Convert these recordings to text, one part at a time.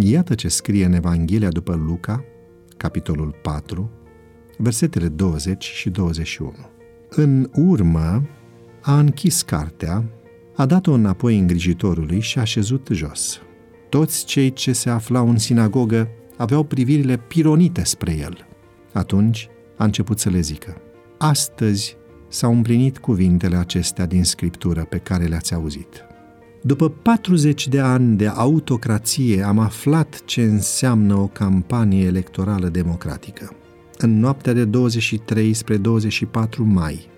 Iată ce scrie în Evanghelia după Luca, capitolul 4, versetele 20 și 21. În urmă, a închis cartea, a dat-o înapoi îngrijitorului și a șezut jos. Toți cei ce se aflau în sinagogă aveau privirile pironite spre el. Atunci a început să le zică, Astăzi s-au împlinit cuvintele acestea din Scriptură pe care le-ați auzit. După 40 de ani de autocrație am aflat ce înseamnă o campanie electorală democratică. În noaptea de 23 spre 24 mai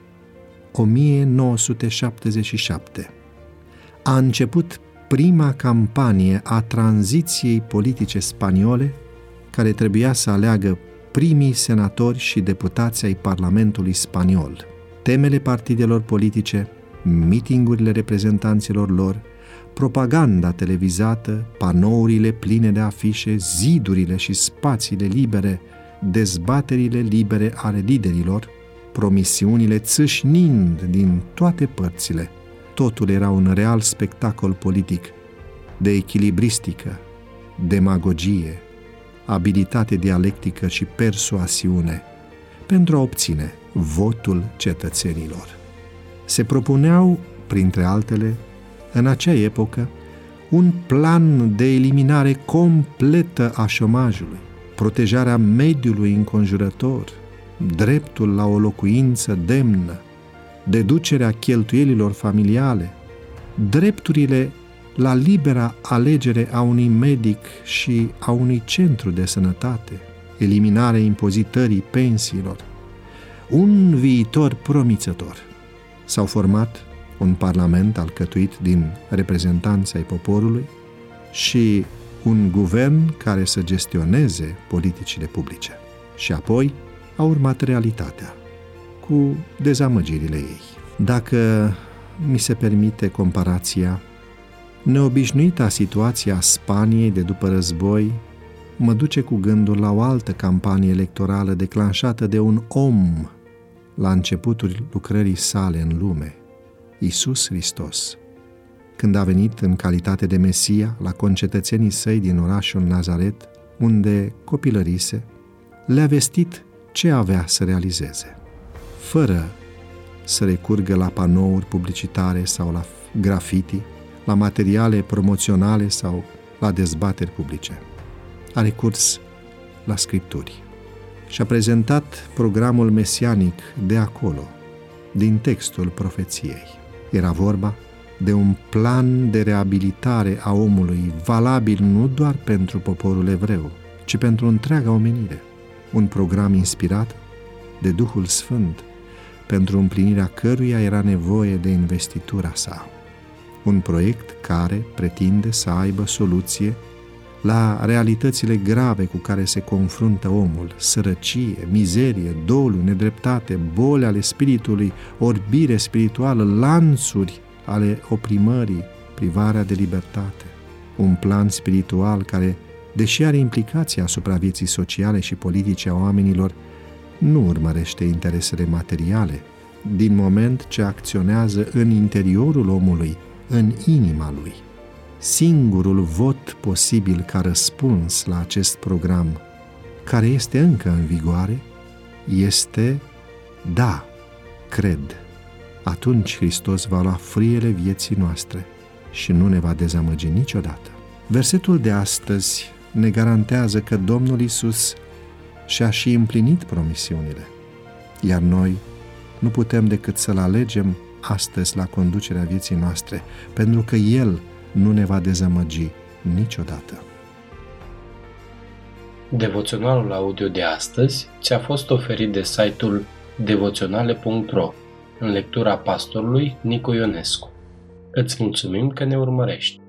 1977 a început prima campanie a tranziției politice spaniole care trebuia să aleagă primii senatori și deputați ai Parlamentului spaniol. Temele partidelor politice, mitingurile reprezentanților lor, propaganda televizată, panourile pline de afișe, zidurile și spațiile libere, dezbaterile libere ale liderilor, promisiunile țâșnind din toate părțile. Totul era un real spectacol politic, de echilibristică, demagogie, abilitate dialectică și persoasiune, pentru a obține votul cetățenilor. Se propuneau, printre altele, în acea epocă, un plan de eliminare completă a șomajului, protejarea mediului înconjurător, dreptul la o locuință demnă, deducerea cheltuielilor familiale, drepturile la libera alegere a unui medic și a unui centru de sănătate, eliminarea impozitării pensiilor, un viitor promițător. S-au format un parlament alcătuit din reprezentanți ai poporului și un guvern care să gestioneze politicile publice. Și apoi a urmat realitatea, cu dezamăgirile ei. Dacă mi se permite comparația, neobișnuita situație a Spaniei de după război mă duce cu gândul la o altă campanie electorală declanșată de un om la începutul lucrării sale în lume, Isus Hristos, când a venit în calitate de Mesia la concetățenii săi din orașul Nazaret, unde copilărise, le-a vestit ce avea să realizeze, fără să recurgă la panouri publicitare sau la grafiti, la materiale promoționale sau la dezbateri publice. A recurs la scripturi și a prezentat programul mesianic de acolo, din textul profeției. Era vorba de un plan de reabilitare a omului valabil nu doar pentru poporul evreu, ci pentru întreaga omenire. Un program inspirat de Duhul Sfânt, pentru împlinirea căruia era nevoie de investitura sa. Un proiect care pretinde să aibă soluție la realitățile grave cu care se confruntă omul, sărăcie, mizerie, doliu, nedreptate, boli ale spiritului, orbire spirituală, lanțuri ale oprimării, privarea de libertate. Un plan spiritual care, deși are implicații asupra vieții sociale și politice a oamenilor, nu urmărește interesele materiale, din moment ce acționează în interiorul omului, în inima lui. Singurul vot posibil ca răspuns la acest program, care este încă în vigoare, este da, cred. Atunci Hristos va lua friele vieții noastre și nu ne va dezamăgi niciodată. Versetul de astăzi ne garantează că Domnul Isus și-a și împlinit promisiunile, iar noi nu putem decât să-L alegem astăzi la conducerea vieții noastre, pentru că El nu ne va dezamăgi niciodată. Devoționalul audio de astăzi ți-a fost oferit de site-ul devoționale.ro în lectura pastorului Nicu Ionescu. Îți mulțumim că ne urmărești!